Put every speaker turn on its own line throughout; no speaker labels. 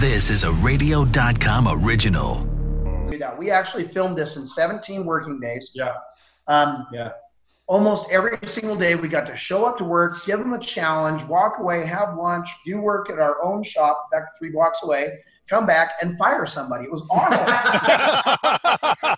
This is a radio.com original.
do that. We actually filmed this in 17 working days.
Yeah.
Um,
Yeah.
almost every single day we got to show up to work, give them a challenge, walk away, have lunch, do work at our own shop back three blocks away, come back and fire somebody. It was awesome.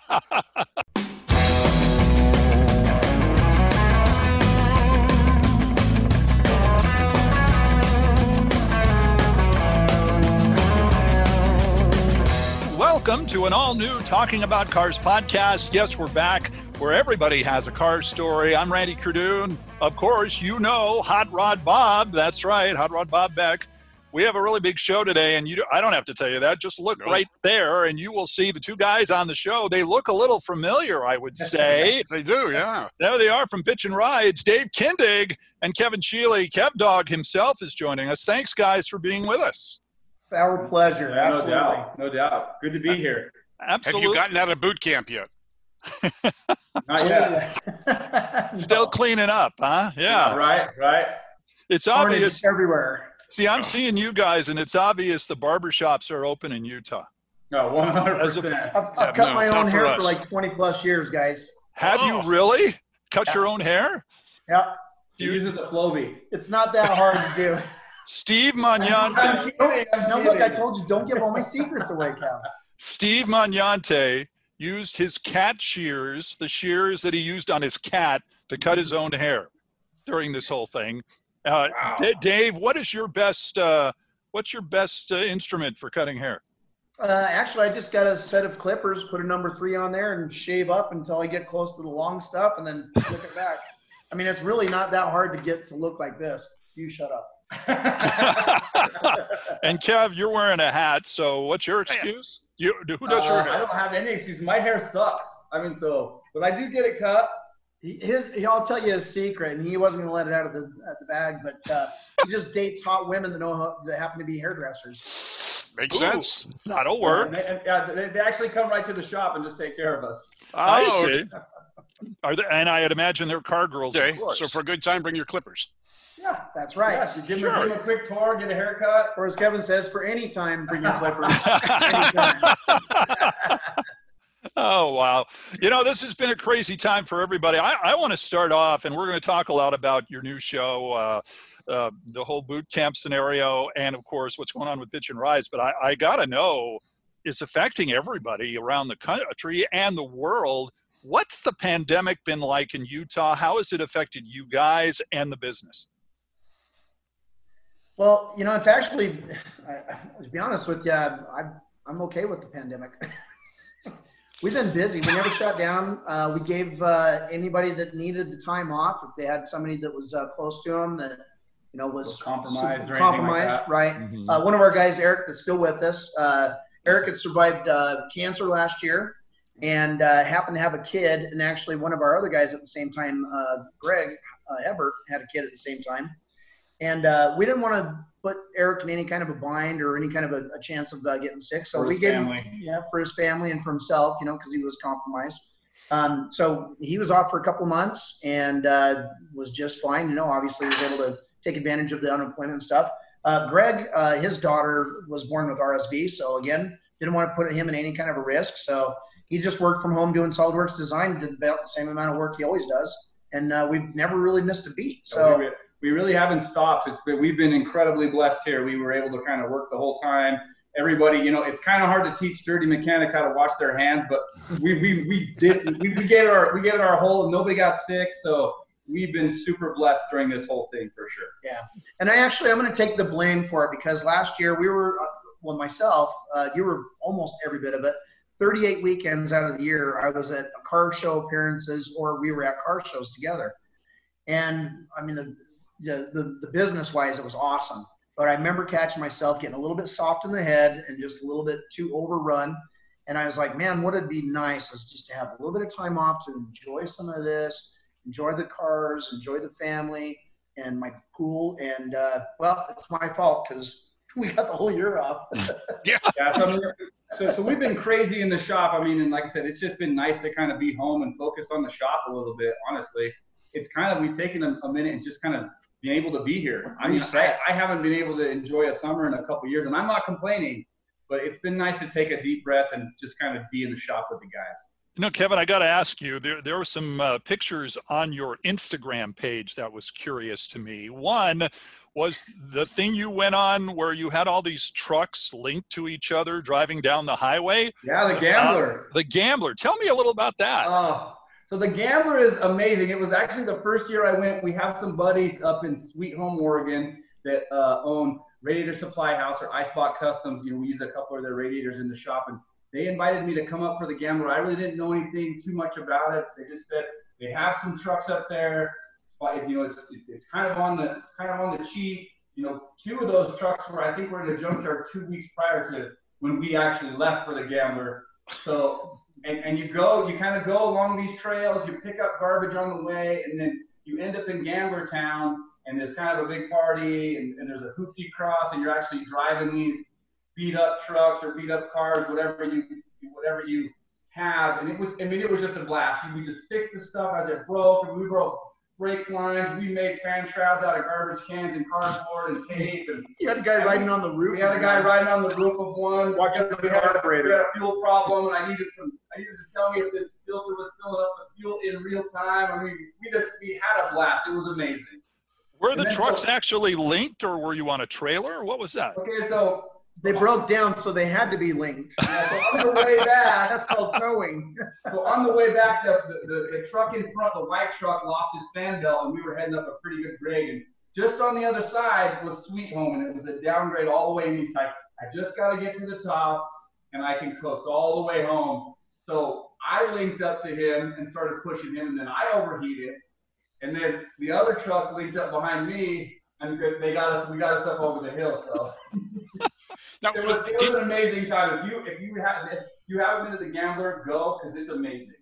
Welcome to an all new Talking About Cars podcast. Yes, we're back where everybody has a car story. I'm Randy Cardoon. Of course, you know Hot Rod Bob. That's right, Hot Rod Bob Beck. We have a really big show today, and you, I don't have to tell you that. Just look right there, and you will see the two guys on the show. They look a little familiar, I would say.
They do, yeah.
there they are from Bitchin' Rides. Dave Kindig and Kevin Schiele. Kev Dog himself is joining us. Thanks, guys, for being with us.
It's our pleasure.
Yeah, no
Absolutely.
doubt. No doubt. Good to be here.
Absolutely.
Have you gotten out of boot camp yet?
Not yet.
Still cleaning up, huh? Yeah.
Right, right.
It's
Carnage
obvious.
everywhere.
See, I'm seeing you guys, and it's obvious the barbershops are open in Utah.
No, 100%.
A-
I've, I've cut
no,
my own
for
hair
us.
for like 20 plus years, guys.
Have
Oh.
you really cut your own hair?
Yeah,
He uses a Flowbee.
it's not that hard to do.
Steve
I'm
Magnante,
kidding. no, look, I told you, don't give all my secrets away, Cal.
Steve Magnante used his cat shears, the shears that he used on his cat, to cut his own hair during this whole thing. Uh,
Wow.
D- Dave, what is your best? Uh, what's your best uh, instrument for cutting hair?
Uh, actually, I just got a set of clippers, put a number three on there, and shave up until I get close to the long stuff, and then flip it back. I mean, it's really not that hard to get to look like this. You shut up.
and Kev, you're wearing a hat, so what's your excuse? You, who does your
Uh, I don't have any excuse. My hair sucks. I mean, so, but I do get it cut.
He- His, he- I'll tell you his secret, and he wasn't gonna let it out of the at the bag, but uh, he just dates hot women that know how, that happen to be hairdressers.
Makes
Ooh.
sense.
That'll
And
work.
they, and, yeah, they, they actually come right to the shop and just take care of us.
I
Oh,
see. Are there, and I'd imagine they're car girls.
okay.
Of course.
So for a good time, bring your clippers.
Yeah.
That's right.
Yeah, you give,
Sure.
them, give them a quick tour, get a haircut.
Or as Kevin says, for any time, bring your clippers.
Oh wow! You know this has been a crazy time for everybody. I, I want to start off, and we're going to talk a lot about your new show, uh, uh, the whole boot camp scenario, and of course what's going on with Bitchin' Rides. But I, I got to know, it's affecting everybody around the country and the world. What's the pandemic been like in Utah? How has it affected you guys and the business?
Well, you know, it's actually, I, I- to be honest with you, I'm, I'm okay with the pandemic. We've been busy. We never shut down. Uh, we gave uh, anybody that needed the time off, if they had somebody that was uh, close to them that, you know, was
Was compromised or anything like
compromised,
that.
right? Uh, one of our guys, Eric, that's still with us. Uh, Eric had survived uh, cancer last year and uh, happened to have a kid. And actually, one of our other guys at the same time, uh, Greg uh, Ebert, had a kid at the same time. And uh, we didn't want to put Eric in any kind of a bind or any kind of a, a chance of uh, getting sick. So
For
we
his
gave
family.
him, yeah, for his family and for himself, you know, because he was compromised. Um, so he was off for a couple months and uh, was just fine. You know, obviously he was able to take advantage of the unemployment and stuff. Uh, Greg, uh, his daughter was born with RSV, so again, didn't want to put him in any kind of a risk. So he just worked from home doing SolidWorks design, did about the same amount of work he always does, and uh, we've never really missed a beat. So
we, really haven't stopped. It's been, we've been incredibly blessed here. We were able to kind of work the whole time. Everybody, you know, it's kind of hard to teach dirty mechanics how to wash their hands, but we we, we did we, we gave it our we gave it our whole. Nobody got sick, so we've been super blessed during this whole thing for sure.
Yeah, and I actually, I'm going to take the blame for it because last year we were, uh, well, myself, uh, you were almost every bit of it. 38 weekends out of the year, I was at car show appearances or we were at car shows together. And I mean, the, the, the, the business wise, it was awesome. But I remember catching myself getting a little bit soft in the head and just a little bit too overrun. And I was like, man, what would be nice is just to have a little bit of time off to enjoy some of this, enjoy the cars, enjoy the family and my pool. And uh, well, it's my fault because we got the whole year off.
Yeah, so, I mean, so so we've been crazy in the shop. I mean, and like I said, it's just been nice to kind of be home and focus on the shop a little bit. Honestly, it's kind of we've taken a, a minute and just kind of
being able to be here. I mean, I, I haven't been able to enjoy a summer in a couple years, and I'm not complaining, but it's been nice to take a deep breath and just kind of be in the shop with the guys.
You know, Kevin, I got to ask you. There, there were some uh, pictures on your Instagram page that was curious to me. One was the thing you went on where you had all these trucks linked to each other driving down the highway.
Yeah, the Gambler.
Uh, the Gambler. Tell me a little about that.
Oh, so the Gambler is amazing. It was actually the first year I went. We have some buddies up in Sweet Home, Oregon, that uh, own Radiator Supply House or Icebot Customs. You know, we use a couple of their radiators in the shop, and they invited me to come up for the Gambler. I really didn't know anything too much about it. They just said they have some trucks up there. But you know, it's it's kind of on the it's kind of on the cheap. You know, two of those trucks were I think were in the junkyard two weeks prior to when we actually left for the Gambler. So and, and you go, you kind of go along these trails, you pick up garbage on the way, and then you end up in Gambler Town, and there's kind of a big party, and, and there's a hoopty cross, and you're actually driving these beat up trucks or beat up cars, whatever you whatever you have, and it was, I mean, it was just a blast. We just fixed the stuff as it broke, and we broke brake lines. We made fan shrouds out of garbage cans and cardboard and tape. And
You had a guy riding on the roof.
we had a guy riding on the roof of one.
Watching
we
the carburetor.
We had a fuel problem, and I needed some. I needed to tell me if this filter was filling up with fuel in real time. I mean, we just we had a blast. It was amazing.
were the trucks
so-
actually linked, or were you on a trailer? What was that?
Okay, so
They broke down, so they had to be linked.
yeah, so on the way back,
That's called towing.
So on the way back, the, the, the, the truck in front, the white truck, lost his fan belt, and we were heading up a pretty good grade. And just on the other side was Sweet Home, and it was a downgrade all the way. And he's like, I just got to get to the top, and I can coast all the way home. So I linked up to him and started pushing him, and then I overheated. And then the other truck linked up behind me, and they got us. We got us up over the hill. So
Now,
it was, it
did-
was an amazing time. If you if you have if you haven't been to the Gambler, go because it's amazing.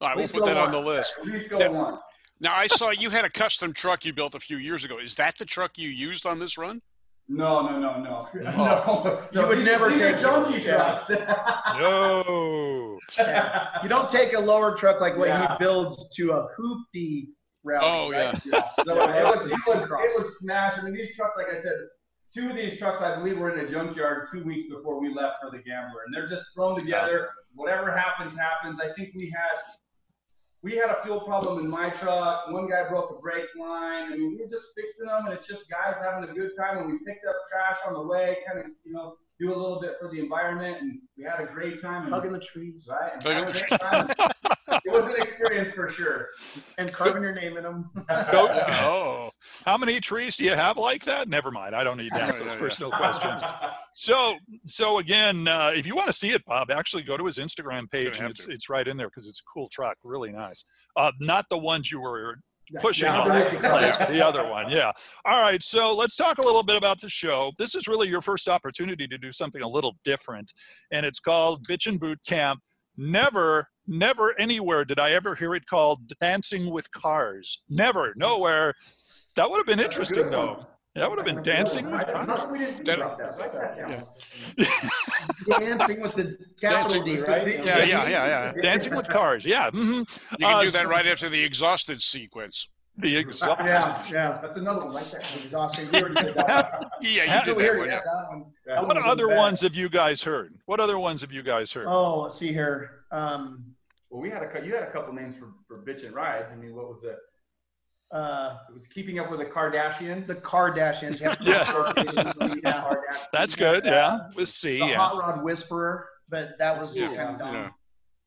I will put
go
that on the list.
At least go
Yeah.
once.
Now, I saw you had a custom truck you built a few years ago. Is that the truck you used on this run?
No, no, no, no.
Oh.
no,
You would
these-
never
these
take-
junkie
yeah.
trucks.
No.
You don't take a lower truck like what
Yeah.
he builds to a hoopty route.
Oh, yeah.
right?
So it was, it was, it was smashed. I mean, these trucks, like I said, two of these trucks, I believe, were in a junkyard two weeks before we left for the Gambler, and they're just thrown together. Whatever happens, happens. I think we had we had a fuel problem in my truck. One guy broke a brake line. I mean, we were just fixing them, and it's just guys having a good time. And we picked up trash on the way, kind of, you know, do a little bit for the environment, and we had a great time. And,
Hugging the trees
right? And
Hugging
had a it was an experience for sure.
and carving your name in them.
Oh,
How many trees do you have like that? Never mind. I don't need to ask those
yeah,
personal questions. So, so again, uh, if you want to see it, Bob, actually go to his Instagram page, and it's
to.
it's right in there because it's a cool truck, really nice. Uh, not the ones you were pushing on
the
the, place, the other one. Yeah. All right. So let's talk a little bit about the show. This is really your first opportunity to do something a little different, and it's called Bitchin' Boot Camp. Never, never anywhere did I ever hear it called Dancing with Cars. Never, nowhere. That would have been interesting, though. That would have been Dancing with Cars.
We didn't
That-
about that. Like that, yeah.
Dancing with the capital
Dancing
D, right?
yeah, yeah, yeah, yeah.
Dancing with Cars. Yeah. hmm
You can
Uh,
do
so-
that right after the exhausted sequence.
The exhaust.
Yeah, yeah.
That's another one like that.
Exhausting. We already did that.
Yeah, you did that one.
Yeah,
Yeah.
that one. That
What
one
other
bad.
ones have you guys heard? What other ones have you guys heard?
Oh, let's see here. Um,
Well, we had a cou- you had a couple names for for Bitchin' Rides. I mean, what was it?
Uh,
It was keeping up with the Kardashians.
the Kardashians.
Yeah.
yeah.
That's good. Yeah. With C.
The
Yeah.
Hot Rod Whisperer, but that was just
Yeah,
kind of dumb.
yeah.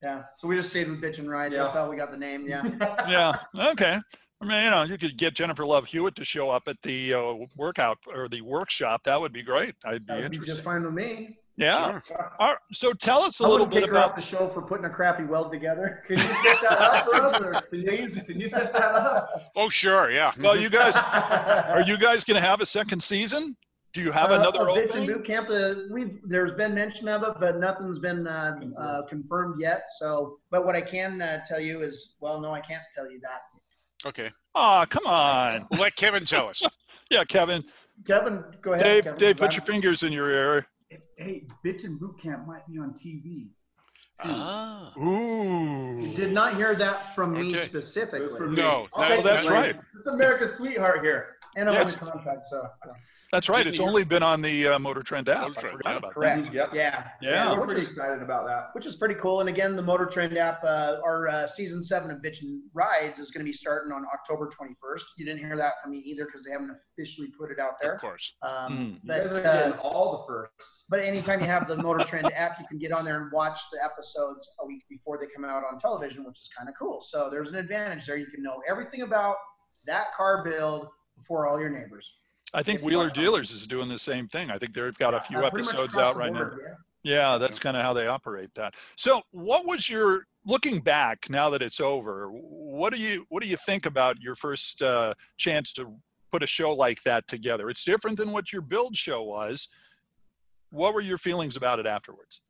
Yeah. So we just stayed with Bitchin' Ride. That's how we got the name. Yeah.
Yeah. Okay. I mean, you know, you could get Jennifer Love Hewitt to show up at the uh, workout or the workshop. That would be great. I'd be
That would be
interested.
just fine with me.
Yeah.
Sure.
All right, so tell us a
I
little
wouldn't
bit
kick her off
about.
the show for putting a crappy weld together.
Can you set that up for us, can you, can you set that up?
Oh, sure. Yeah.
Well, you guys, are you guys going to have a second season? Do you have
Uh,
another
a
opening?
boot camp. Uh, we've there's been mention of it, but nothing's been uh, uh, confirmed yet. So, but what I can uh, tell you is, well, no, I can't tell you that.
Okay.
Oh, come on.
Let Kevin tell us.
Yeah, Kevin.
Kevin, go ahead.
Dave,
Kevin.
Dave, put your fingers in your ear.
Hey, Bitchin' Boot Camp might be on TV.
Ah.
Ooh.
You did not hear that from me
Okay.
specifically.
For me.
No,
I'll
that-
take
that's
the
right.
It's America's sweetheart here.
And I'm
Yes.
in contract, so
That's right. It's only been on the uh, Motor Trend app.
Motor
I forgot
yeah.
about
correct.
Yep.
Yeah.
Yeah.
we're
which
pretty
is,
excited about that.
which is pretty cool. And again, the Motor Trend app, uh, our uh, season seven of Bitchin' Rides is going to be starting on October 21st. You didn't hear that from me either because they haven't officially put it out there.
Of course.
Um,
Mm.
But, uh,
all the firsts.
But anytime you have the Motor Trend app, you can get on there and watch the episodes a week before they come out on television, which is kind of cool. So there's an advantage there. You can know everything about that car build before all your neighbors.
I think Wheeler. Dealers is doing the same thing. I think they've got a few
Uh,
episodes out right now.
yeah.
Yeah, that's kind of how they operate that. So, what was your looking back now that it's over? What do you what do you think about your first uh, chance to put a show like that together? It's different than what your build show was. What were your feelings about it afterwards?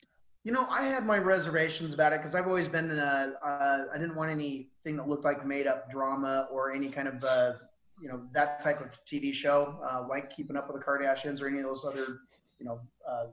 You know, I had my reservations about it because I've always been, uh, uh, I didn't want anything that looked like made up drama or any kind of, uh, you know, that type of TV show, uh, like Keeping Up with the Kardashians or any of those other, you know, uh,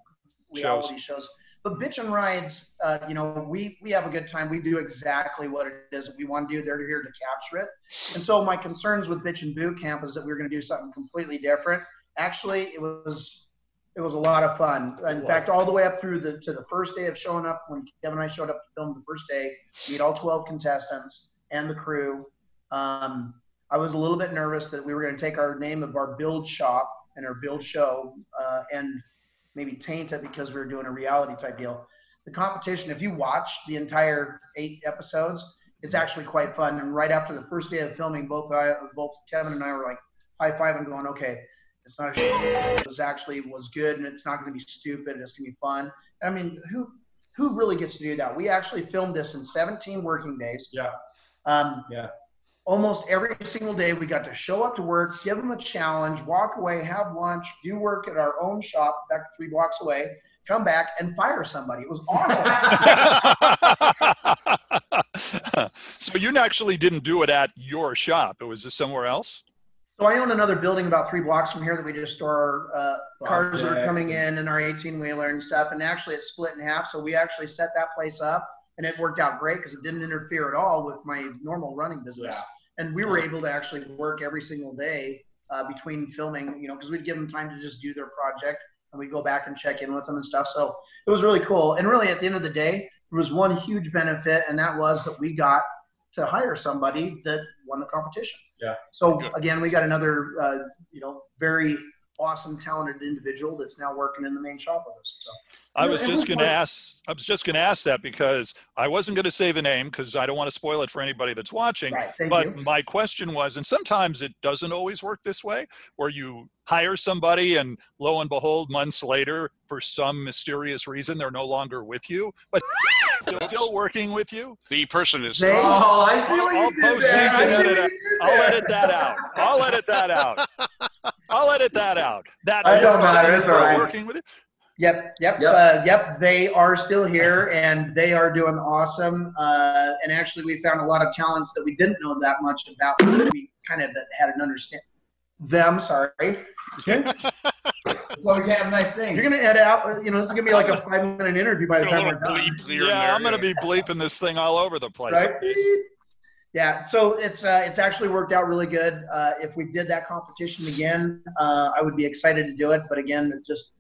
reality shows. But Bitchin' Rides, uh, you know, we, we have a good time. We do exactly what it is that we want to do. They're here to capture it. And so my concerns with Bitchin' Boot Camp is that we were going to do something completely different. Actually, it was it was a lot of fun. In fact, all the way up through the to the first day of showing up, when Kevin and I showed up to film the first day, meet all 12 contestants and the crew. Um, I was a little bit nervous that we were going to take our name of our build shop and our build show uh, and maybe taint it because we were doing a reality type deal. The competition, if you watch the entire eight episodes, it's actually quite fun. And right after the first day of filming, both I, both Kevin and I were like high five and going, okay, it's not a show. This actually was good, and it's not going to be stupid. It's going to be fun. I mean, who who really gets to do that? We actually filmed this in 17 working days.
Yeah.
Um,
Yeah.
Almost every single day, we got to show up to work, give them a challenge, walk away, have lunch, do work at our own shop back three blocks away, come back and fire somebody. It was awesome.
so you actually didn't do it at your shop. It was just somewhere else.
So I own another building about three blocks from here that we just store our uh, cars that are coming in and our 18 wheeler and stuff. And actually, it's split in half. So we actually set that place up, and it worked out great because it didn't interfere at all with my normal running business.
Yeah.
And we were able to actually work every single day uh, between filming, you know, because we'd give them time to just do their project, and we'd go back and check in with them and stuff. So it was really cool. And really, at the end of the day, there was one huge benefit, and that was that we got to hire somebody that won the competition.
Yeah.
So
Good.
again, we got another, uh, you know, very awesome, talented individual that's now working in the main shop with us. So
I was just going to ask. I was just going to ask that because I wasn't going to say the name because I don't want to spoil it for anybody that's watching.
right,
But
you.
my question was, and sometimes it doesn't always work this way, where you hire somebody and lo and behold, months later, for some mysterious reason, they're no longer with you, but they're still working with you.
The person is.
They-
Oh, I see what
I'll
you did there. I
edit
did
I'll edit that out. I'll edit that out. I'll edit that out. That
I don't matter, it's
still
all right.
working with you.
Yep, yep,
Yep.
Uh, yep. They are still here, and they are doing awesome. Uh, and actually, we found a lot of talents that we didn't know that much about. We kind of had an understand them. Sorry, Okay.
Well, we can't have nice things.
you're gonna edit out. You know, this is gonna be like a five-minute interview by the time we're done.
bleep here and
Yeah,
there,
I'm going to
yeah.
be bleeping this thing all over the place.
right? Yeah, so it's uh, it's actually worked out really good. Uh, if we did that competition again, uh, I would be excited to do it. But again, it just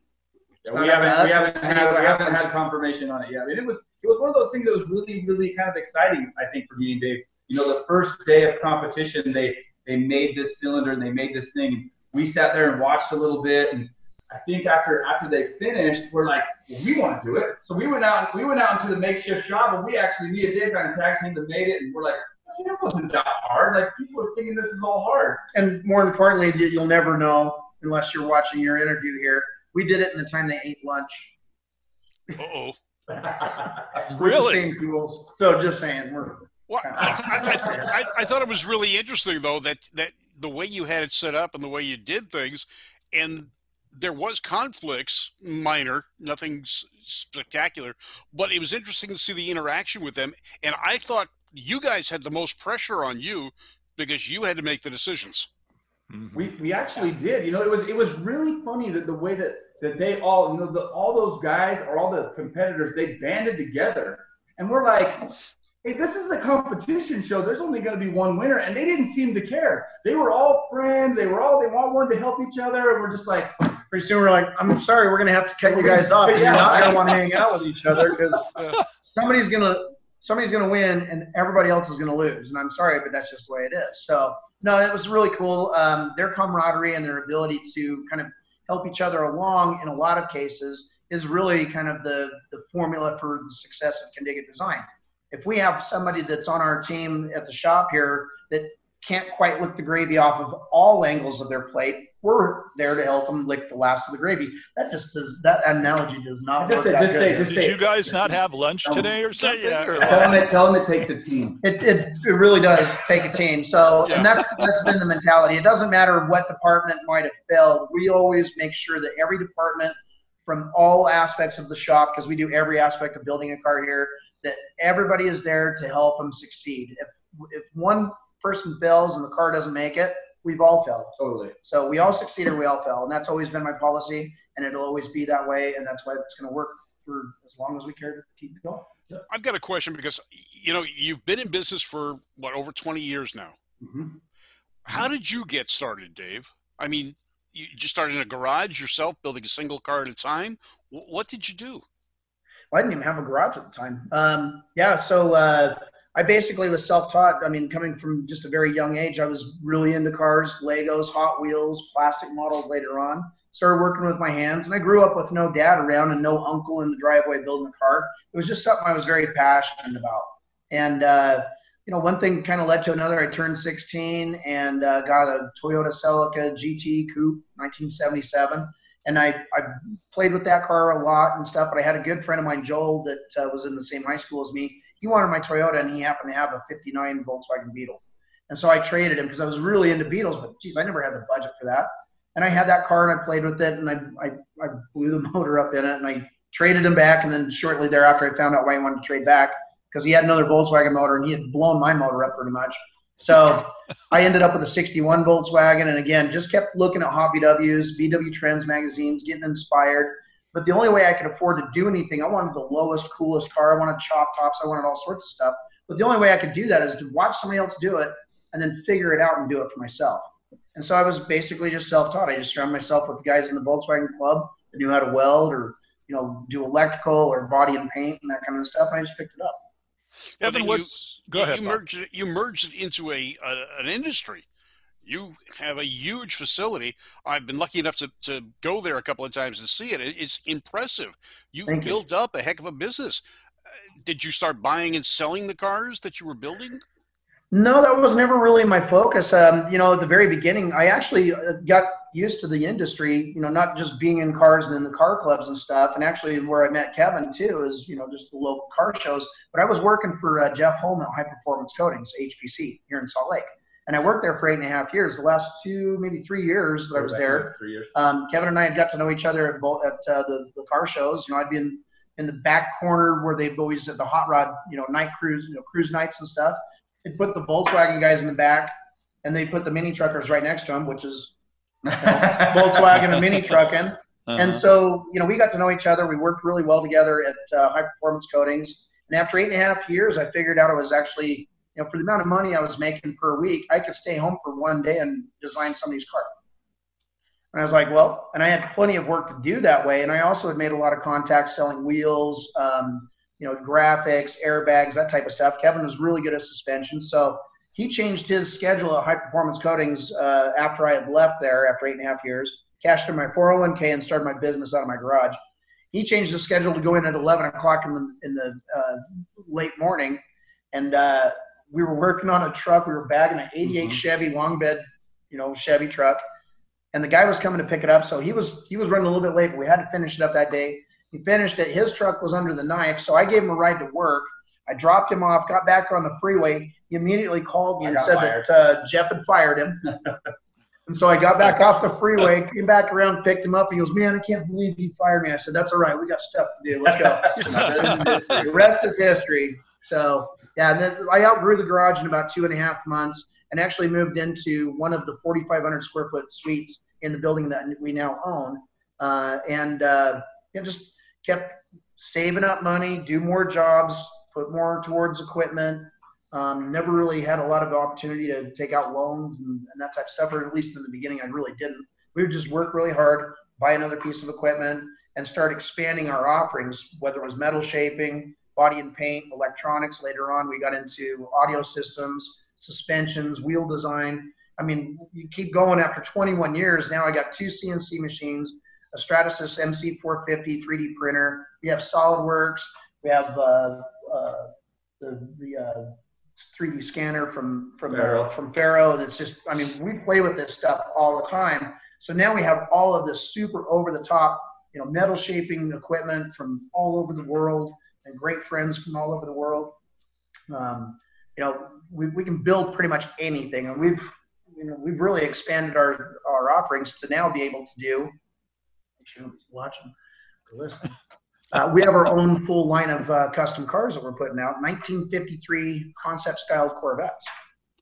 Yeah, we haven't, we haven't, had, we haven't had confirmation on it yet. And it was, it was one of those things that was really, really kind of exciting, I think, for me and Dave. You know, the first day of competition, they, they made this cylinder and they made this thing. We sat there and watched a little bit, and I think after after they finished, we're like, well, we want to do it. So we went out, we went out into the makeshift shop, and we actually, me and Dave kind of tag team that made it, and we're like, see, it wasn't that hard. Like people are thinking this is all hard.
and more importantly, you'll never know unless you're watching your interview here. We did it in the time they ate lunch. The
Really?
So just saying, we're
Well, I, I, I, I thought it was really interesting though that that the way you had it set up and the way you did things, and there was conflicts, minor, nothing s- spectacular, but it was interesting to see the interaction with them. And I thought you guys had the most pressure on you because you had to make the decisions.
Mhm.
We, we actually did. You know, it was it was really funny that the way that that they all you know the, all those guys or all the competitors they banded together
and we're like, hey, this is a competition show. There's only going to be one winner, and they didn't seem to care. They were all friends. They were all they all wanted to help each other, and we're just like,
Pretty soon we're like, I'm sorry, we're gonna have to cut you guys off. You're not gonna want to hang out with each other because somebody's gonna somebody's gonna win and everybody else is gonna lose. And I'm sorry, but that's just the way it is. So no, it was really cool. Um, their camaraderie and their ability to kind of help each other along in a lot of cases is really kind of the the formula for the success of Kindig-It Design. If we have somebody that's on our team at the shop here that can't quite lick the gravy off of all angles of their plate, we're there to help them lick the last of the gravy. That just does that analogy does not
Just
work.
say-
that
just
good.
say- just
Did
say-
you guys not have lunch today or something?
yeah.
or-
tell them, it, tell them it takes a team.
It, it, it really does take a team. So, and that's, that's been the mentality. It doesn't matter what department might have failed. We always make sure that every department from all aspects of the shop, because we do every aspect of building a car here, that everybody is there to help them succeed. If, if one person fails and the car doesn't make it, we've all failed.
Totally.
So we all succeed or we all fail. And that's always been my policy and it'll always be that way. And that's why it's going to work for as long as we care to keep it going.
I've got a question because you know you've been in business for what over 20 years now.
Mhm.
How did you get started, Dave? I mean, you just started in a garage yourself, building a single car at a time. What did you do?
Well, I didn't even have a garage at the time. Um, yeah, so uh, I basically was self-taught. I mean, coming from just a very young age, I was really into cars, Legos, Hot Wheels, plastic models. Later on, started working with my hands, and I grew up with no dad around and no uncle in the driveway building a car. It was just something I was very passionate about. And uh, you know, one thing kind of led to another. I turned 16 and uh, got a Toyota Celica GT Coupe, 1977, and I, I played with that car a lot and stuff. But I had a good friend of mine, Joel, that uh, was in the same high school as me. He wanted my Toyota, and he happened to have a '59 Volkswagen Beetle. And so I traded him because I was really into Beetles, but geez, I never had the budget for that. And I had that car, and I played with it, and I, I, I blew the motor up in it, and I traded him back. And then shortly thereafter, I found out why he wanted to trade back because he had another Volkswagen motor, and he had blown my motor up pretty much. So I ended up with a 61 Volkswagen, and again, just kept looking at Hot VWs, VW Trends magazines, getting inspired. But the only way I could afford to do anything, I wanted the lowest, coolest car. I wanted chop tops. I wanted all sorts of stuff. But the only way I could do that is to watch somebody else do it and then figure it out and do it for myself. And so I was basically just self-taught. I just surrounded myself with guys in the Volkswagen Club that knew how to weld or you know do electrical or body and paint and that kind of stuff. And I just picked it up.
Well,
Evan,
then
what's go
you,
ahead?
You merged it. You merged it into a, a an industry. You have a huge facility. I've been lucky enough to, to go there a couple of times to see it. it it's impressive. You
Thank you.
built up a heck of a business. Uh, Did you start buying and selling the cars that you were building?
No, that was never really my focus. Um, you know, at the very beginning, I actually uh, got used to the industry. You know, not just being in cars and in the car clubs and stuff. And actually, where I met Kevin too is you know just the local car shows. But I was working for uh, Jeff Holm at High Performance Coatings (HPC) here in Salt Lake, and I worked there for eight and a half years. The last two, maybe three years that I was there,
Three years.
um, Kevin and I had got to know each other at, both, at uh, the, the car shows. You know, I'd be in, in the back corner where they'd always at the hot rod, you know, night cruise, you know, cruise nights and stuff. They'd put the Volkswagen guys in the back, and they put the mini truckers right next to them, which is you know, Volkswagen and mini trucking.
Uh-huh.
And so, you know, we got to know each other. We worked really well together at uh, High Performance Coatings. And after eight and a half years, I figured out it was actually, you know, for the amount of money I was making per week, I could stay home for one day and design somebody's car. And I was like, well, and I had plenty of work to do that way. And I also had made a lot of contacts selling wheels, um, you know, graphics, airbags, that type of stuff. Kevin was really good at suspension. So he changed his schedule at High Performance Coatings uh, after I had left there after eight and a half years, cashed in my 401k, and started my business out of my garage. He changed the schedule to go in at 11 o'clock in the in the uh, late morning, and uh, we were working on a truck. We were bagging an 88
Mhm.
Chevy long bed, you know, Chevy truck, and the guy was coming to pick it up. So he was he was running a little bit late, but we had to finish it up that day. He finished it. His truck was under the knife, so I gave him a ride to work. I dropped him off, got back on the freeway. He immediately called me
I
and said
fired.
that uh, Jeff had fired him. and so I got back off the freeway, came back around, picked him up. He goes, "Man, I can't believe he fired me." I said, "That's all right. We got stuff to do. Let's go." the rest is history. So yeah, and then I outgrew the garage in about two and a half months, and actually moved into one of the 4,500 square foot suites in the building that we now own, uh, and uh, you know, just kept saving up money, do more jobs, put more towards equipment. Um, never really had a lot of opportunity to take out loans and, and that type of stuff, or at least in the beginning, I really didn't. We would just work really hard, buy another piece of equipment, and start expanding our offerings, whether it was metal shaping, body and paint, electronics. Later on, we got into audio systems, suspensions, wheel design. I mean, you keep going after 21 years. Now I got two CNC machines, a Stratasys MC450 3D printer. We have SolidWorks. We have uh, uh, the the uh, 3D scanner from from
Faro.
from Faro. That's just, I mean, we play with this stuff all the time. So now we have all of this super over the top, you know, metal shaping equipment from all over the world, and great friends from all over the world. Um, you know, we, we can build pretty much anything, and we've you know we've really expanded our our offerings to now be able to do. Watching or listening. Uh, we have our own full line of uh, custom cars that we're putting out. 1953 concept style Corvettes.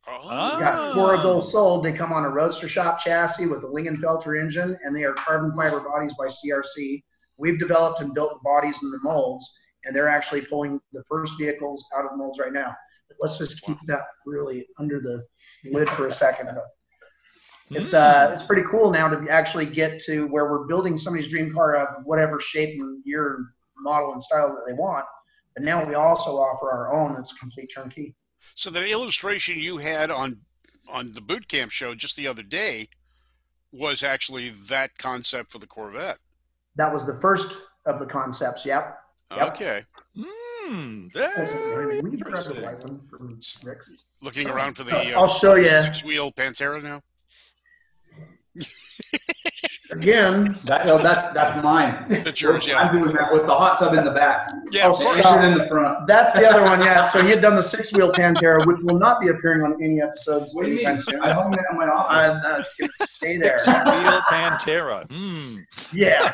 Oh,
We got four of those sold. They come on a Roadster Shop chassis with a Lingenfelter engine, and they are carbon fiber bodies by CRC. We've developed and built the bodies and the molds, and they're actually pulling the first vehicles out of molds right now. But let's just keep that really under the lid for a second. It's uh, it's pretty cool now to actually get to where we're building somebody's dream car of whatever shape and year, model, and style that they want. But now we also offer our own that's complete turnkey.
So the illustration you had on on the boot camp show just the other day was actually that concept for the Corvette.
That was the first of the concepts. Yep. Yep.
Okay.
Hmm, very
you grab the
interesting.
white one from Rick's?
Looking around for the
I'll show you
six wheel Pantera now.
Again.
That, no, that's that's mine.
That's yours, yeah.
I'm doing that with the hot tub in the back.
Yeah, of course.
Exit in the front.
That's the other one, yeah. So he had done the six-wheel Pantera, which will not be appearing on any episodes
What do you mean?
soon.
I hung that in my office.
Uh, it's gonna stay there.
Steel Pantera. Hmm.
Yeah.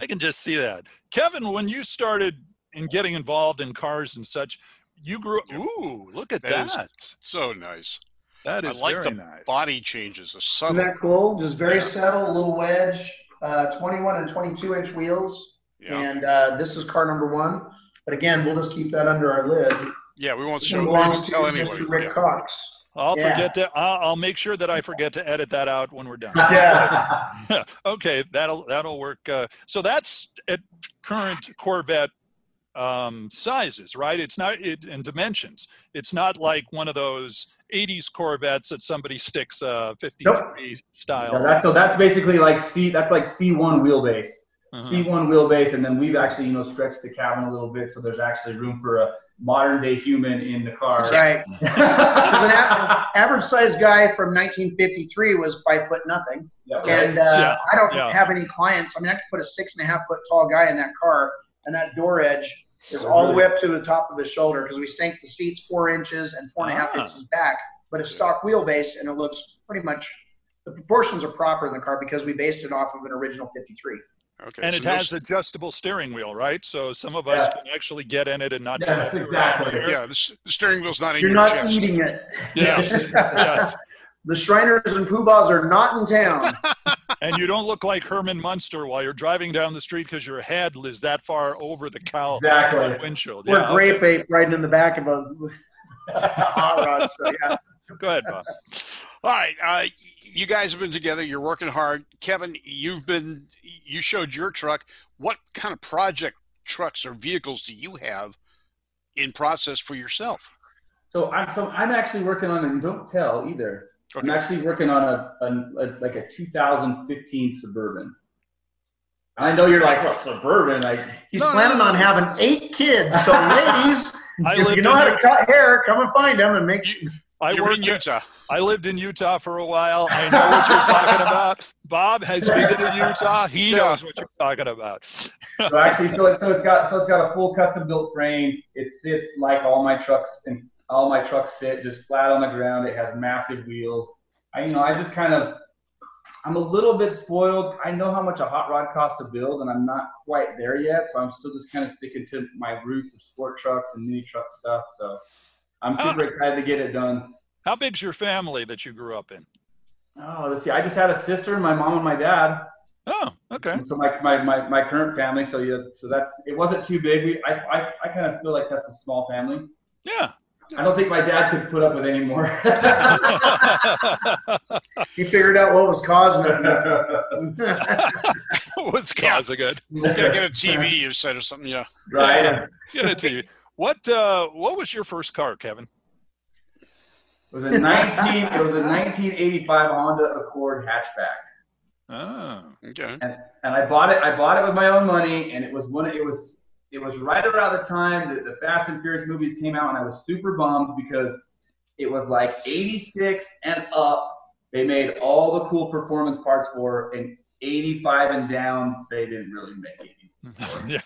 I can just see that. Kevin, when you started in getting involved in cars and such, you grew. Ooh, look at
That is
that.
So nice.
That
I like
very
the
nice.
body changes, the
Isn't that cool? Just very
Yeah.
subtle, a little wedge, uh, 21 and 22 inch wheels.
Yeah.
And uh, this is car number one. But again, we'll just keep that under our lid.
Yeah, we won't show. We
belongs
won't tell
Mr.
anybody.
Rick
Yeah.
Cox.
I'll
Yeah.
forget to. I'll, I'll make sure that I forget to edit that out when we're done.
Yeah.
okay, that'll that'll work. Uh, so that's at current Corvette um, sizes, right? It's not it, in dimensions. It's not like one of those '80s Corvettes that somebody sticks a 53 style.
Yeah, that's so that's basically like C. That's like C1 wheelbase.
Uh-huh.
C1 wheelbase, and then we've actually you know stretched the cabin a little bit, so there's actually room for a modern day human in the car.
Right. An average sized guy from 1953 was five foot nothing.
Yeah,
And uh,
Yeah,
I don't
yeah.
have any clients. I mean, I could put a six and a half foot tall guy in that car, and that door edge is all the way up to the top of his shoulder because we sank the seats four inches and four and a half
Ah.
inches back. But it's stock wheelbase, and it looks pretty much the proportions are proper in the car because we based it off of an original 53.
Okay.
and
so
it has
s-
adjustable steering wheel, right? So some of us
Yeah.
can actually get in it and not.
Yes,
drive
exactly.
around.
Yeah, the, the steering wheel's not in
You're
your
not
chest.
eating it.
Yes. yes.
The Shriners and Poobahs are not in town.
And you don't look like Herman Munster while you're driving down the street because your head is that far over the cow
Exactly.
that windshield.
We're
Yeah,
grape
okay.
ape riding in the back of a hot rod. So yeah.
Go ahead, Bob.
All right, uh, you guys have been together. You're working hard. Kevin, you've been. You showed your truck. What kind of project trucks or vehicles do you have in process for yourself?
So I'm so I'm actually working on and don't tell either. I'm actually working on a, a, a like a 2015 Suburban. I know you're like, well, Suburban, like
He's
No, no,
planning
no,
on having eight kids. So ladies,
I
if you know how to cut hair, come and find them and make.
I
You're in. Utah.
I lived in Utah for a while. I know what you're talking about. Bob has visited Utah. He knows what you're talking about.
so actually so, so it's got so it's got a full custom built frame. It sits like all my trucks and all my trucks sit just flat on the ground. It has massive wheels. I you know I just kind of I'm a little bit spoiled. I know how much a hot rod costs to build, and I'm not quite there yet. So I'm still just kind of sticking to my roots of sport trucks and mini truck stuff. So I'm super excited to get it done.
How big's your family that you grew up in?
Oh, let's see. I just had a sister, my mom, and my dad.
Oh, Okay.
So my, my, my, my current family, so yeah, so that's it wasn't too big. We I I, I kind of feel like that's a small family.
Yeah.
I don't think my dad could put up with any more.
He figured out what was causing it.
What's causing it?
Gotta get a TV instead of something. Yeah.
right.
Get it to you. What uh, what was your first car, Kevin?
It was a 19. It was a 1985 Honda Accord hatchback,
Oh.
Okay.
and, and I bought it. I bought it with my own money, and it was one. It was it was right around the time that the Fast and Furious movies came out, and I was super bummed because it was like 86 and up. They made all the cool performance parts for, and 85 and down, they didn't really make it.
yeah.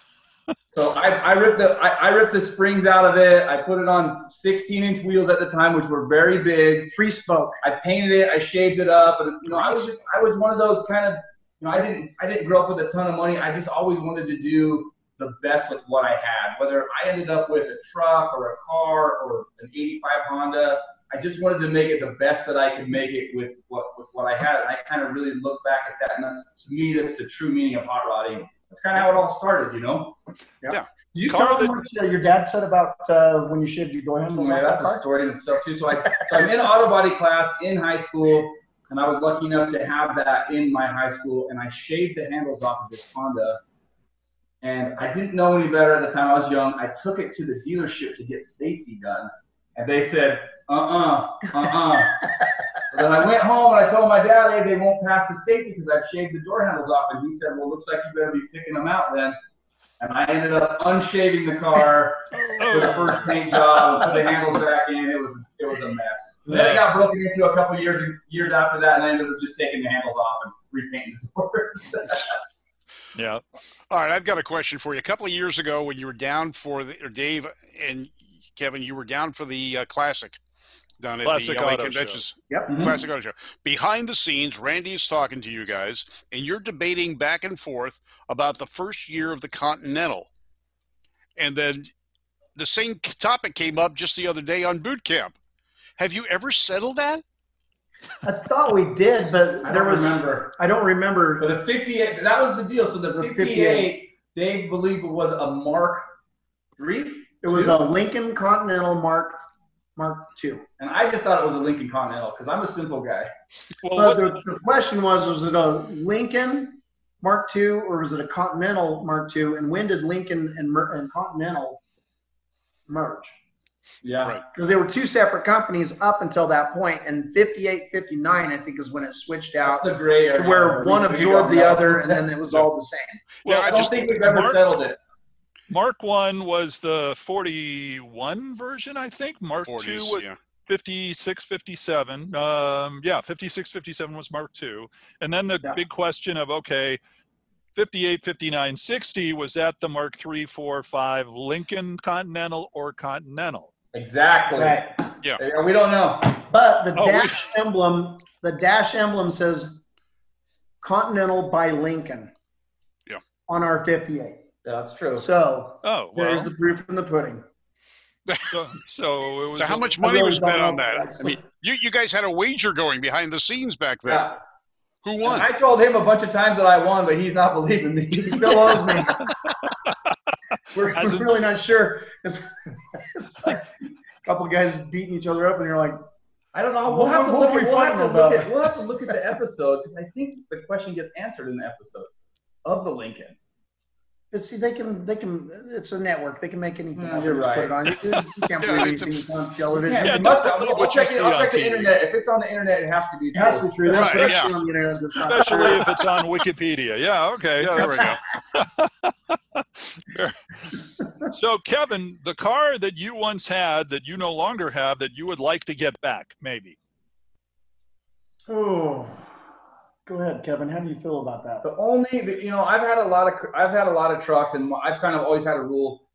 So I, I ripped the I, I ripped the springs out of it. I put it on 16 inch wheels at the time, which were very big.
Three spoke.
I painted it, I shaved it up, and you know, I was just I was one of those kind of you know, I didn't I didn't grow up with a ton of money. I just always wanted to do the best with what I had. Whether I ended up with a truck or a car or an 85 Honda, I just wanted to make it the best that I could make it with what with what I had. And I kind of really look back at that, and that's to me that's the true meaning of hot rodding. That's kind of how it all started, you know.
Did you
Car
tell
that-
them what your dad said about uh, when you shaved your door handles
Yeah,
off that
that's a
car?
story in itself too. So I, so I'm in auto body class in high school, and I was lucky enough to have that in my high school, and I shaved the handles off of this Honda. And I didn't know any better at the time. I was young. I took it to the dealership to get safety done, and they said, "Uh-uh, uh-uh." so then I went home and I told my dad, "Hey, they won't pass the safety because I've shaved the door handles off." And he said, "Well, looks like you better be picking them out then." And I ended up unshaving the car oh. for the first paint job and put the handles back in. It was it was a mess. Then it got broken into a couple years years after that, and I ended up just taking the handles off and repainting the doors.
Yeah.
All right, I've got a question for you. A couple of years ago, when you were down for the, or Dave and Kevin, you were down for the uh, Classic down at
Classic
the LA
Auto
Conventions.
Yep.
Classic Auto Show. Behind the scenes, Randy is talking to you guys, and you're debating back and forth about the first year of the Continental. And then the same topic came up just the other day on boot camp. Have you ever settled that?
I thought we did, but
I
there
don't
was.
remember.
I don't remember.
But the 58, that was the deal. So the,
The
58,
58.
Dave believed it was a Mark three,
It was a Lincoln Continental Mark Mark II.
and I just thought it was a Lincoln Continental because I'm a simple guy.
Well,
But the, the question was, was it a Lincoln Mark II or was it a Continental Mark II? And when did Lincoln and, Mer- and Continental merge?
Yeah.
Right.
Because they were two separate companies up until that point, and 58, 59, I think, is when it switched
That's
out
the gray area.
to where one absorbed the other, and then it was all the same.
well,
yeah, I
I don't
just
think we've ever
Mark-
settled it.
Mark one was the 41 version, I think. Mark two was
yeah.
56, 57. Um, yeah, 56, 57 was Mark two. And then the
Yeah.
big question of, okay, 58, 59, 60, was that the Mark three, four, five Lincoln Continental or Continental?
Exactly.
Right.
Yeah, We don't know.
But the
Oh, we-
dash emblem, the dash emblem says Continental by Lincoln.
Yeah.
On our 58.
That's true.
So
Oh, well.
there's the proof in the pudding.
so, so it was.
So how
a-
much money was
don't
spent on that? I mean, you, you guys had a wager going behind the scenes back then.
Yeah.
Who won?
I told him a bunch of times that I won, but he's not believing me.
He still owes me. we're,
As
we're
in-
really not sure. It's, it's like a couple guys beating each other up, and you're like,
I don't know.
What-
We'll have to look. At,
we
we'll, have to
fighting
look
about?
at, we'll have to look at the episode because I think the question gets answered in the episode of the Lincoln.
But see, they can, they can. It's a network. They can make anything.
Mm,
yeah,
you're
and just Put
right.
it on. You, you can't
Yeah,
believe
it's a-
anything on television.
Yeah,
Yeah,
it must
don't
have-
believe
I'll
what you
check, it, I'll
on
check the
TV.
internet. If it's on the internet, it has to be
It
true.
has to be true. That's
Right, yeah.
on the internet. That's not
Especially
true.
if it's on Wikipedia. Yeah, okay.
Yeah, there we go.
So, Kevin, the car that you once had that you no longer have that you would like to get back, maybe.
Oh, go ahead, Kevin. How do you feel about that?
The only, you know, I've had a lot of, I've had a lot of trucks, and I've kind of always had a rule.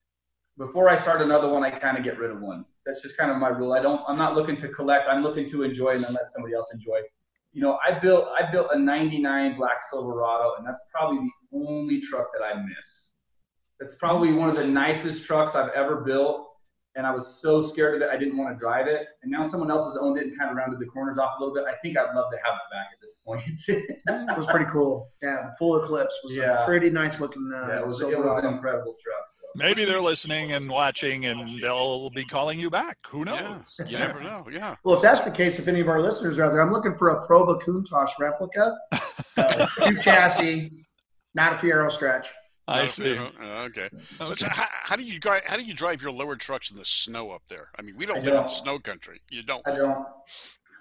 Before I start another one, I kind of get rid of one. That's just kind of my rule. I don't, I'm not looking to collect. I'm looking to enjoy and then let somebody else enjoy. You know, I built, I built a '99 black Silverado, and that's probably the only truck that I miss. It's probably one of the nicest trucks I've ever built. And I was so scared of it, I didn't want to drive it. And now someone else has owned it and kind of rounded the corners off a little bit. I think I'd love to have it back at this point.
It was pretty cool. Yeah, the full eclipse was
Yeah.
a pretty nice looking. Uh,
yeah, it was, it was an incredible truck. So.
Maybe they're listening and watching, and they'll be calling you back. Who
Yeah,
knows?
you never know. Yeah.
Well, if that's the case, if any of our listeners are out there, I'm looking for a Prova Countach replica, uh, two chassis, not a Fiero stretch.
I
Not
see.
few- uh, okay.
Okay.
so how, how do you drive? How do you drive your lowered trucks in the snow up there? I mean, we don't
I
live in
don't.
snow country. You don't.
I don't.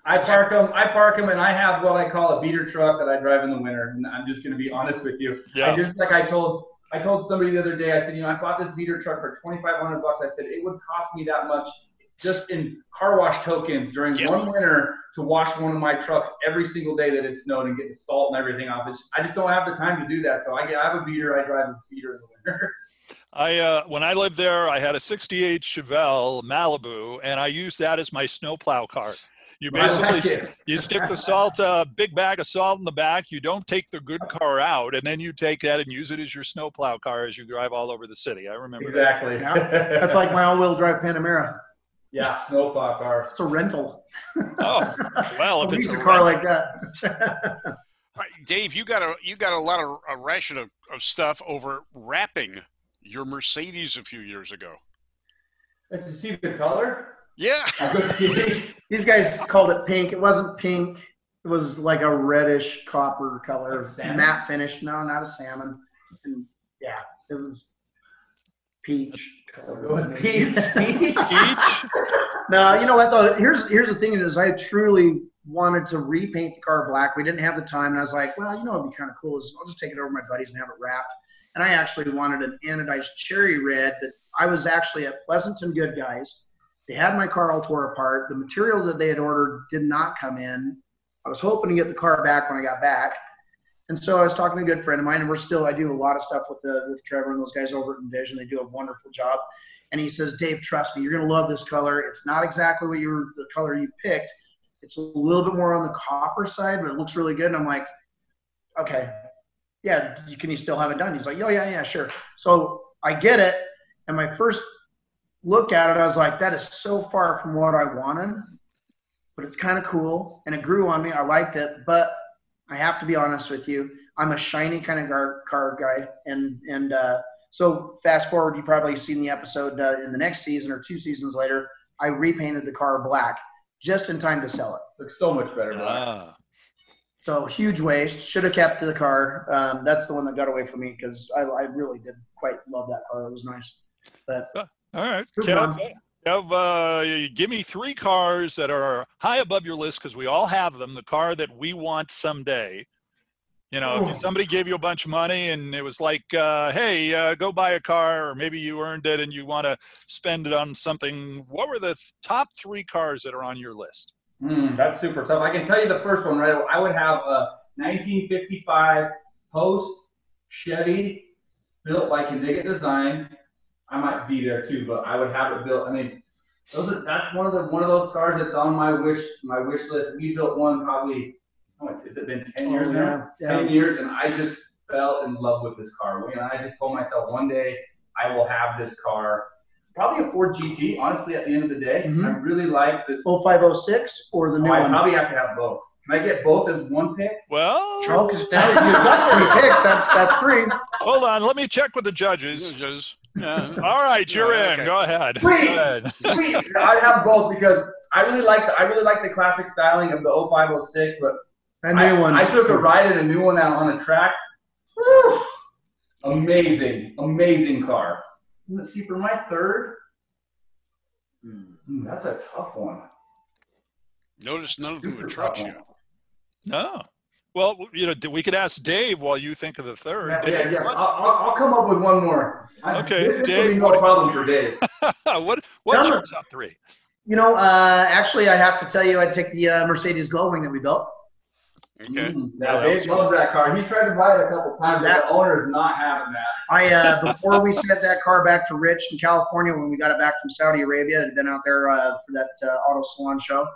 I park them. I park them, and I have what I call a beater truck that I drive in the winter. And I'm just going to be honest with you.
Yeah.
I just like I told I told somebody the other day. I said, you know, I bought this beater truck for 2,500 bucks. I said it would cost me that much just in car wash tokens during
Yeah.
one winter to wash one of my trucks every single day that it snowed and get the salt and everything off. It's, I just don't have the time to do that. So I, get, I have a beater. I drive a beater in the winter.
I uh, when I lived there, I had a '68 Chevelle Malibu, and I used that as my snowplow car. You basically
like
you stick the salt, uh, big bag of salt in the back. You don't take the good car out, and then you take that and use it as your snowplow car as you drive all over the city. I remember that.
Exactly.
Yeah. That's like my all-wheel drive Panamera.
Yeah, snowplow car.
It's a rental.
Oh, well, if it's a
a car
rental.
like that?
All right, Dave, you got a you got a lot of a ration of, of stuff over wrapping your Mercedes a few years ago.
Did you see the color?
Yeah.
These guys called it pink. It wasn't pink. It was like a reddish copper color,
Like
matte finish. No, not a salmon. And yeah, it was peach. Color.
It was peach.
Each?
No, you know what though? Here's here's the thing is I truly wanted to repaint the car black. We didn't have the time, and I was like, well, you know, it'd be kind of cool. Is I'll just take it over to my buddies and have it wrapped. And I actually wanted an anodized cherry red. That I was actually at Pleasanton Good Guys. They had my car all tore apart. The material that they had ordered did not come in. I was hoping to get the car back when I got back. And so I was talking to a good friend of mine, and we're still I do a lot of stuff with the with Trevor and those guys over at Envision. They do a wonderful job. And he says, Dave, trust me, you're gonna love this color. It's not exactly what you were the color you picked. It's a little bit more on the copper side, but it looks really good. And I'm like, okay, yeah, you, can you still have it done? He's like, oh yeah, yeah, sure. So I get it. And my first look at it, I was like, that is so far from what I wanted, but it's kind of cool and it grew on me. I liked it, but I have to be honest with you. I'm a shiny kind of car, car guy, and and uh, so fast forward, you probably seen the episode uh, in the next season or two seasons later. I repainted the car black just in time to sell it.
Looks so much better.
Ah.
So huge waste. Should have kept the car. Um, that's the one that got away from me because I, I really did quite love that car. It was nice. But
All right,
Good
Kev, uh, give me three cars that are high above your list because we all have them. The car that we want someday. You know, if somebody gave you a bunch of money and it was like, uh, hey, uh, go buy a car, or maybe you earned it and you want to spend it on something, what were the th- top three cars that are on your list?
Hmm, that's super tough. I can tell you the first one, right? I would have a 1955 Post Chevy built by Kindig-It Design. I might be there too, but I would have it built. I mean, those are, that's one of the one of those cars that's on my wish my wish list. We built one probably. Oh, has it been 10 years
Oh,
now?
yeah, yeah.
10 years, and I just fell in love with this car. And I just told myself one day I will have this car. Probably a Ford GT, honestly, at the end of the day.
Mhm.
I really like the
0506 or the new
Oh, I
one?
probably have to have both. Can I get both as one pick?
Well,
Oh, now that you've got three picks. That's that's three.
hold on. Let me check with the judges.
Just, yeah.
All right, you're
Yeah,
in.
okay.
Go ahead. Go ahead.
Sweet. I have both because I really like the I really like the classic styling of the 0506, but
That
I,
one.
I took a ride in a new one out on a track. Woo! Amazing, amazing car. Let's see for my third. Hmm, that's a tough one.
Notice none of them
Super
are trucks
tough
yet.
one.
No. Well, you know, we could ask Dave while you think of the third.
Yeah,
Dave,
yeah, yeah. I'll, I'll, I'll come up with one more.
Okay,
this, this
Dave,
will be
what-
no problem for Dave.
what what's your top three?
You know, uh, actually, I have to tell you, I'd take the uh, Mercedes Gullwing that we built.
Okay.
Mm,
Yeah,
yeah, Dave loves that car. He's tried to buy it a couple times, but
That-
the owner is not having that.
I uh, before we sent that car back to Rich in California when we got it back from Saudi Arabia, it had been out there uh, for that uh, auto salon show.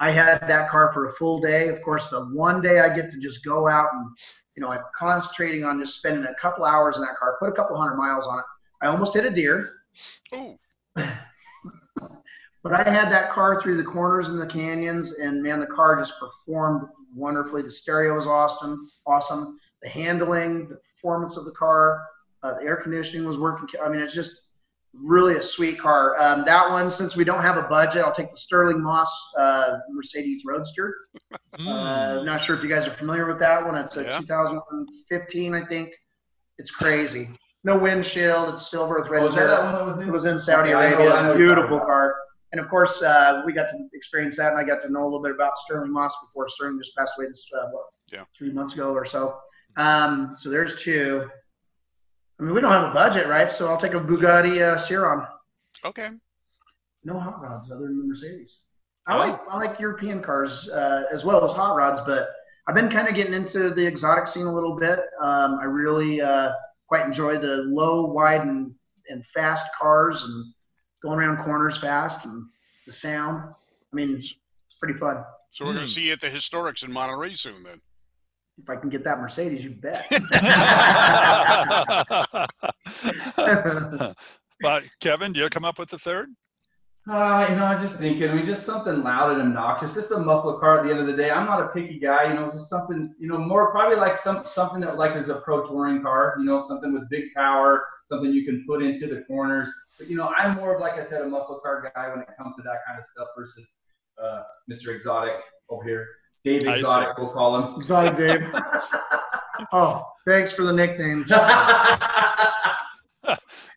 I had that car for a full day. Of course, the one day I get to just go out and, you know, I'm concentrating on just spending a couple hours in that car. Put a couple hundred miles on it. I almost hit a deer.
Oh,
but I had that car through the corners and the canyons, and man, the car just performed wonderfully. The stereo was awesome, awesome. The handling, the performance of the car, uh, the air conditioning was working. I mean, it's just really a sweet car. Um, that one, since we don't have a budget, I'll take the Stirling Moss uh, Mercedes Roadster.
Mm.
Uh, not sure if you guys are familiar with that one. It's a
Yeah.
2015, I think. It's crazy. No windshield. It's silver with red
Oh, was that that one that was
It was in Saudi
Okay, I know-
Arabia.
I know
Beautiful car. And of course, uh, we got to experience that, and I got to know a little bit about Stirling Moss before Stirling just passed away this uh, what,
Yeah.
three months ago or so. Um, so there's two. I mean, we don't have a budget, right? So I'll take a Bugatti uh, Chiron.
Okay.
No hot rods other than the Mercedes. I
Oh.
like I like European cars uh, as well as hot rods, but I've been kind of getting into the exotic scene a little bit. Um, I really uh, quite enjoy the low, wide, and, and fast cars and going around corners fast and the sound. I mean, it's pretty fun.
So we're going
Hmm.
to see you at the Historics in Monterey soon then.
If I can get that Mercedes, you bet.
but Kevin, do you come up with the third?
Uh, you know, I was just thinking, I mean, just something loud and obnoxious, just a muscle car at the end of the day. I'm not a picky guy, you know, just something, you know, more probably like some something that like is a pro touring car, you know, something with big power, something you can put into the corners. But you know, I'm more of like I said, a muscle car guy when it comes to that kind of stuff versus uh, Mr. Exotic over here, Dave
I.
Exotic, we'll call him.
exotic Dave. Oh, thanks for the nickname.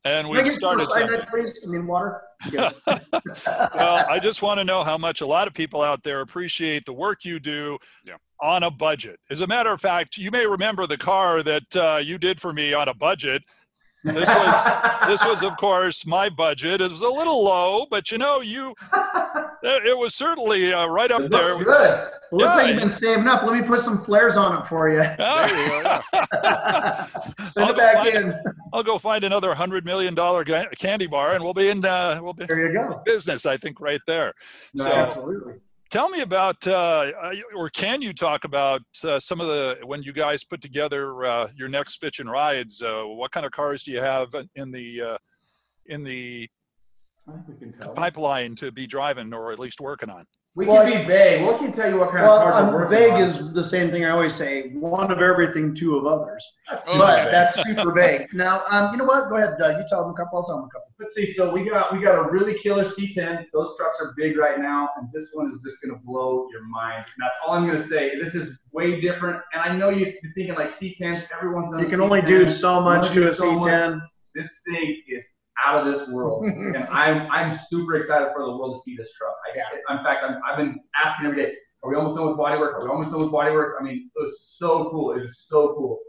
And we've
get
started
some
something.
please? I mean, water.
well, I just want to know how much a lot of people out there appreciate the work you do
Yeah.
on a budget. As a matter of fact, you may remember the car that uh, you did for me on a budget. This was this was, of course, my budget. It was a little low, but you know, you it was certainly uh, right up there.
good.
Looks
Yeah,
like you've been saving up. Let me put some flares on it for you. Send
I'll
it back
find
in.
I'll go find another hundred million dollar candy bar, and we'll be in uh, we'll be
There you go.
business. I think right there.
No,
So-
absolutely.
Tell me about, uh, uh, or can you talk about uh, some of the when you guys put together uh, your next Bitchin' Rides? Uh, what kind of cars do you have in the uh, in the
I think we can tell.
pipeline to be driving or at least working on?
We
Well,
can be vague. We can tell you what kind
Well,
of cars
um,
we're working
vague
on.
is the same thing I always say: one of everything, two of others.
Oh,
but
okay.
that's super vague. Now, um, you know what? Go ahead, Doug. You tell them a couple. I'll tell them a couple.
Let's see. So we got we got a really killer C10. Those trucks are big right now, and this one is just gonna blow your mind. And that's all I'm gonna say. This is way different. And I know you- you're thinking like C10s. Everyone's done
You can only
C10.
do so much
only do
to a
so much.
C10.
This thing is out of this world, and I'm I'm super excited for the world to see this truck. I,
Yeah.
In fact, I'm, I've been asking every day. Are we almost done with bodywork? Are we almost done with bodywork? I mean, it was so cool. It was so cool.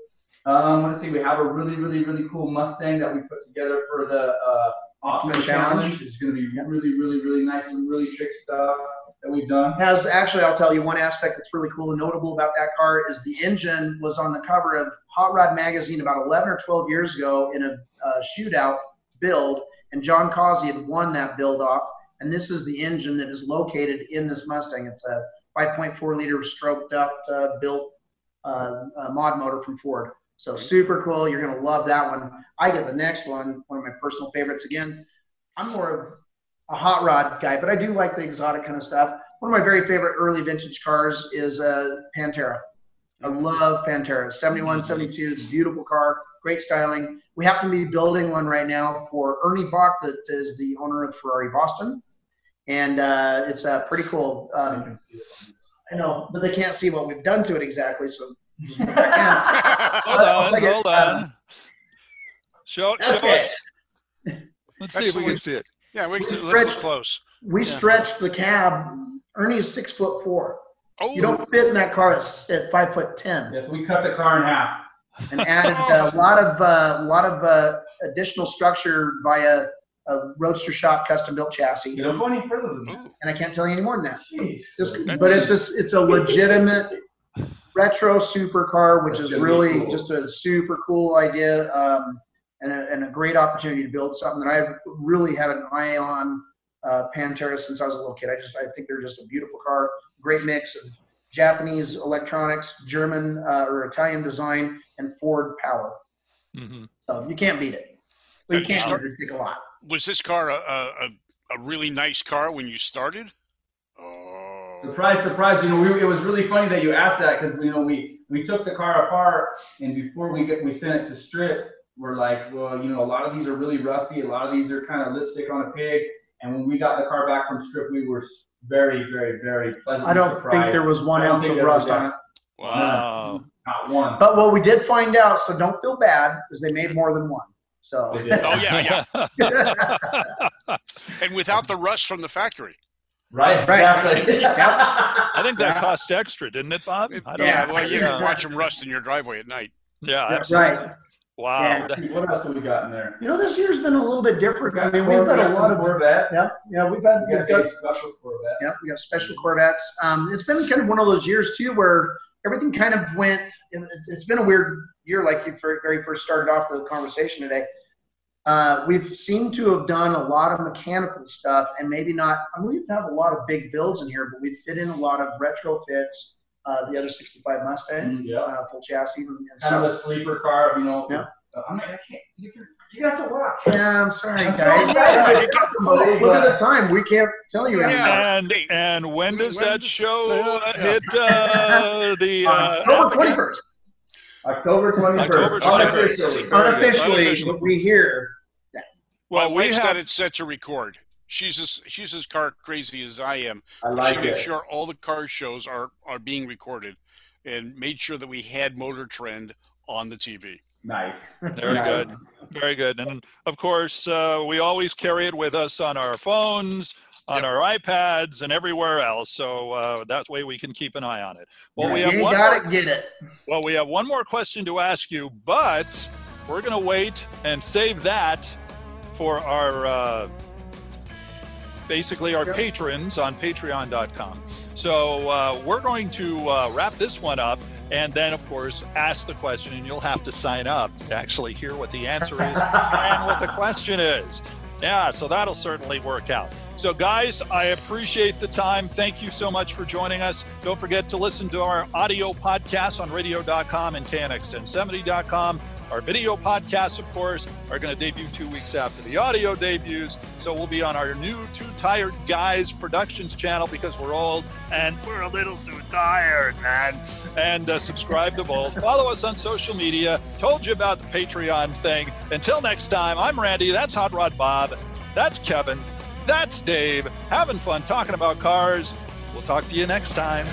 Um, let's see. We have a really, really, really cool Mustang that we put together for the uh,
Challenge.
Challenge. It's going to be really, really, really nice and really trick stuff that we've done.
has actually I'll tell you one aspect that's really cool and notable about that car is the engine was on the cover of Hot Rod magazine about 11 or 12 years ago in a uh, shootout build and John Causey had won that build off and this is the engine that is located in this Mustang. It's a 5.4 liter stroked up uh, built uh, uh, mod motor from Ford. So super cool. You're gonna love that one. I get the next one one of my personal favorites again. I'm more of a hot rod guy, but I do like the exotic kind of stuff. One of my very favorite early vintage cars is a Pantera. I love Pantera. 71, 72 is a beautiful car, great styling. We happen to be building one right now for Ernie Boch, that is the owner of Ferrari Boston. And uh, it's uh, pretty cool. Um, I know, but they can't see what we've done to it exactly. So
Hold on,
take it.
hold on. Show, show
Okay.
us. Let's see if we can see it.
yeah, we can, let's
Stretch.
look close.
we
Yeah.
stretched the cab. Ernie is six foot four.
Oh,
You don't fit in that car at, at five foot ten.
Yes, we cut the car in half.
and added a lot of uh, lot of uh, additional structure via a Roadster Shop custom built chassis.
You don't go any further than that.
And I can't tell you any more than that.
Jeez.
Just, but it's a, it's a legitimate retro supercar, which
That's
is really
cool.
just a super cool idea um, and, a, and a great opportunity to build something that I've really had an eye on uh, Pantera since I was a little kid. I just I think they're just a beautiful car, great mix of Japanese electronics, German uh, or Italian design, and Ford power.
Mm-hmm.
So you can't beat it. But you can't
start-
really pick a lot.
Was this car a, a, a, a really nice car when you started? Oh.
Surprise, surprise! You know, we, it was really funny that you asked that because you know we we took the car apart and before we get we sent it to strip, we're like, well, you know, a lot of these are really rusty. A lot of these are kind of lipstick on a pig. And when we got the car back from strip, we were very, very, very pleasantly
I don't
surprised.
think there was one
I don't
ounce
think
of
there was
rust on it.
Wow.
Not one.
But what we did find out, so don't feel bad, is they made more than one. So
They did.
Oh yeah, yeah. And without the rust from the factory.
Right.
Right.
Exactly.
think that cost extra, didn't it, Bob? I don't
Yeah,
know.
well, you
yeah.
can watch them rust in your driveway at night.
Yeah,
That's
absolutely.
right.
Wow.
Yeah.
That-
what else have we got in there?
You know, this year's been a little bit different. I mean,
We've
we've got a lot of
Corvette.
yeah, yeah, we've had
We
we've
got
got
special Corvette.
Yeah, we got special Corvettes. Um, it's been kind of one of those years too where everything kind of went. It's, it's been a weird year, like you very first started off the conversation today. Uh, we've seemed to have done a lot of mechanical stuff, and maybe not. I mean, we have a lot of big builds in here, but we fit in a lot of retrofits. Uh, the other 65 Mustang,
Mm, yeah.
uh, full chassis, and, and
Kind of a sleeper car, you know.
Yeah.
I'm not, I can't. You, can, you have to watch.
Yeah, I'm sorry,
I'm
guys.
sorry.
Look at the time. We can't tell you anything.
Yeah.
And and when does
when
that
does-
show
uh,
uh, hit uh, the uh,
October
app
21st.
October 21st.
October 21st.
Unofficially.
Very.
Unofficially,
Unofficially.
what we hear.
Well,
Well,
my
we
wife's
have-
got it set to record. She's as she's as car crazy as I am.
I like
she
it.
makes sure all the car shows are are being recorded, and made sure that we had Motor Trend on the TV.
Nice.
Very
Nice.
good. Very good. And of course, uh, we always carry it with us on our phones, on
Yep.
our iPads, and everywhere else. So uh, that way we can keep an eye on it. Well, we have
ain't
one.
got
More,
it, get it.
well, we have one more question to ask you, but we're going to wait and save that for our. Uh, basically our patrons on patreon.com so uh, we're going to uh, wrap this one up and then of course ask the question and you'll have to sign up to actually hear what the answer is and what the question is. Yeah so that'll certainly work out. So guys i appreciate the time. Thank you so much for joining us. Don't forget to listen to our audio podcasts on radio.com and knx1070.com our video podcasts, of course, are going to debut two weeks after the audio debuts. So we'll be on our new Two Tired Guys Productions channel because we're old and we're a little too tired, man. And uh, subscribe to both. Follow us on social media. Told you about the Patreon thing. Until next time, I'm Randy. That's Hot Rod Bob. That's Kevin. That's Dave. Having fun talking about cars. We'll talk to you next time.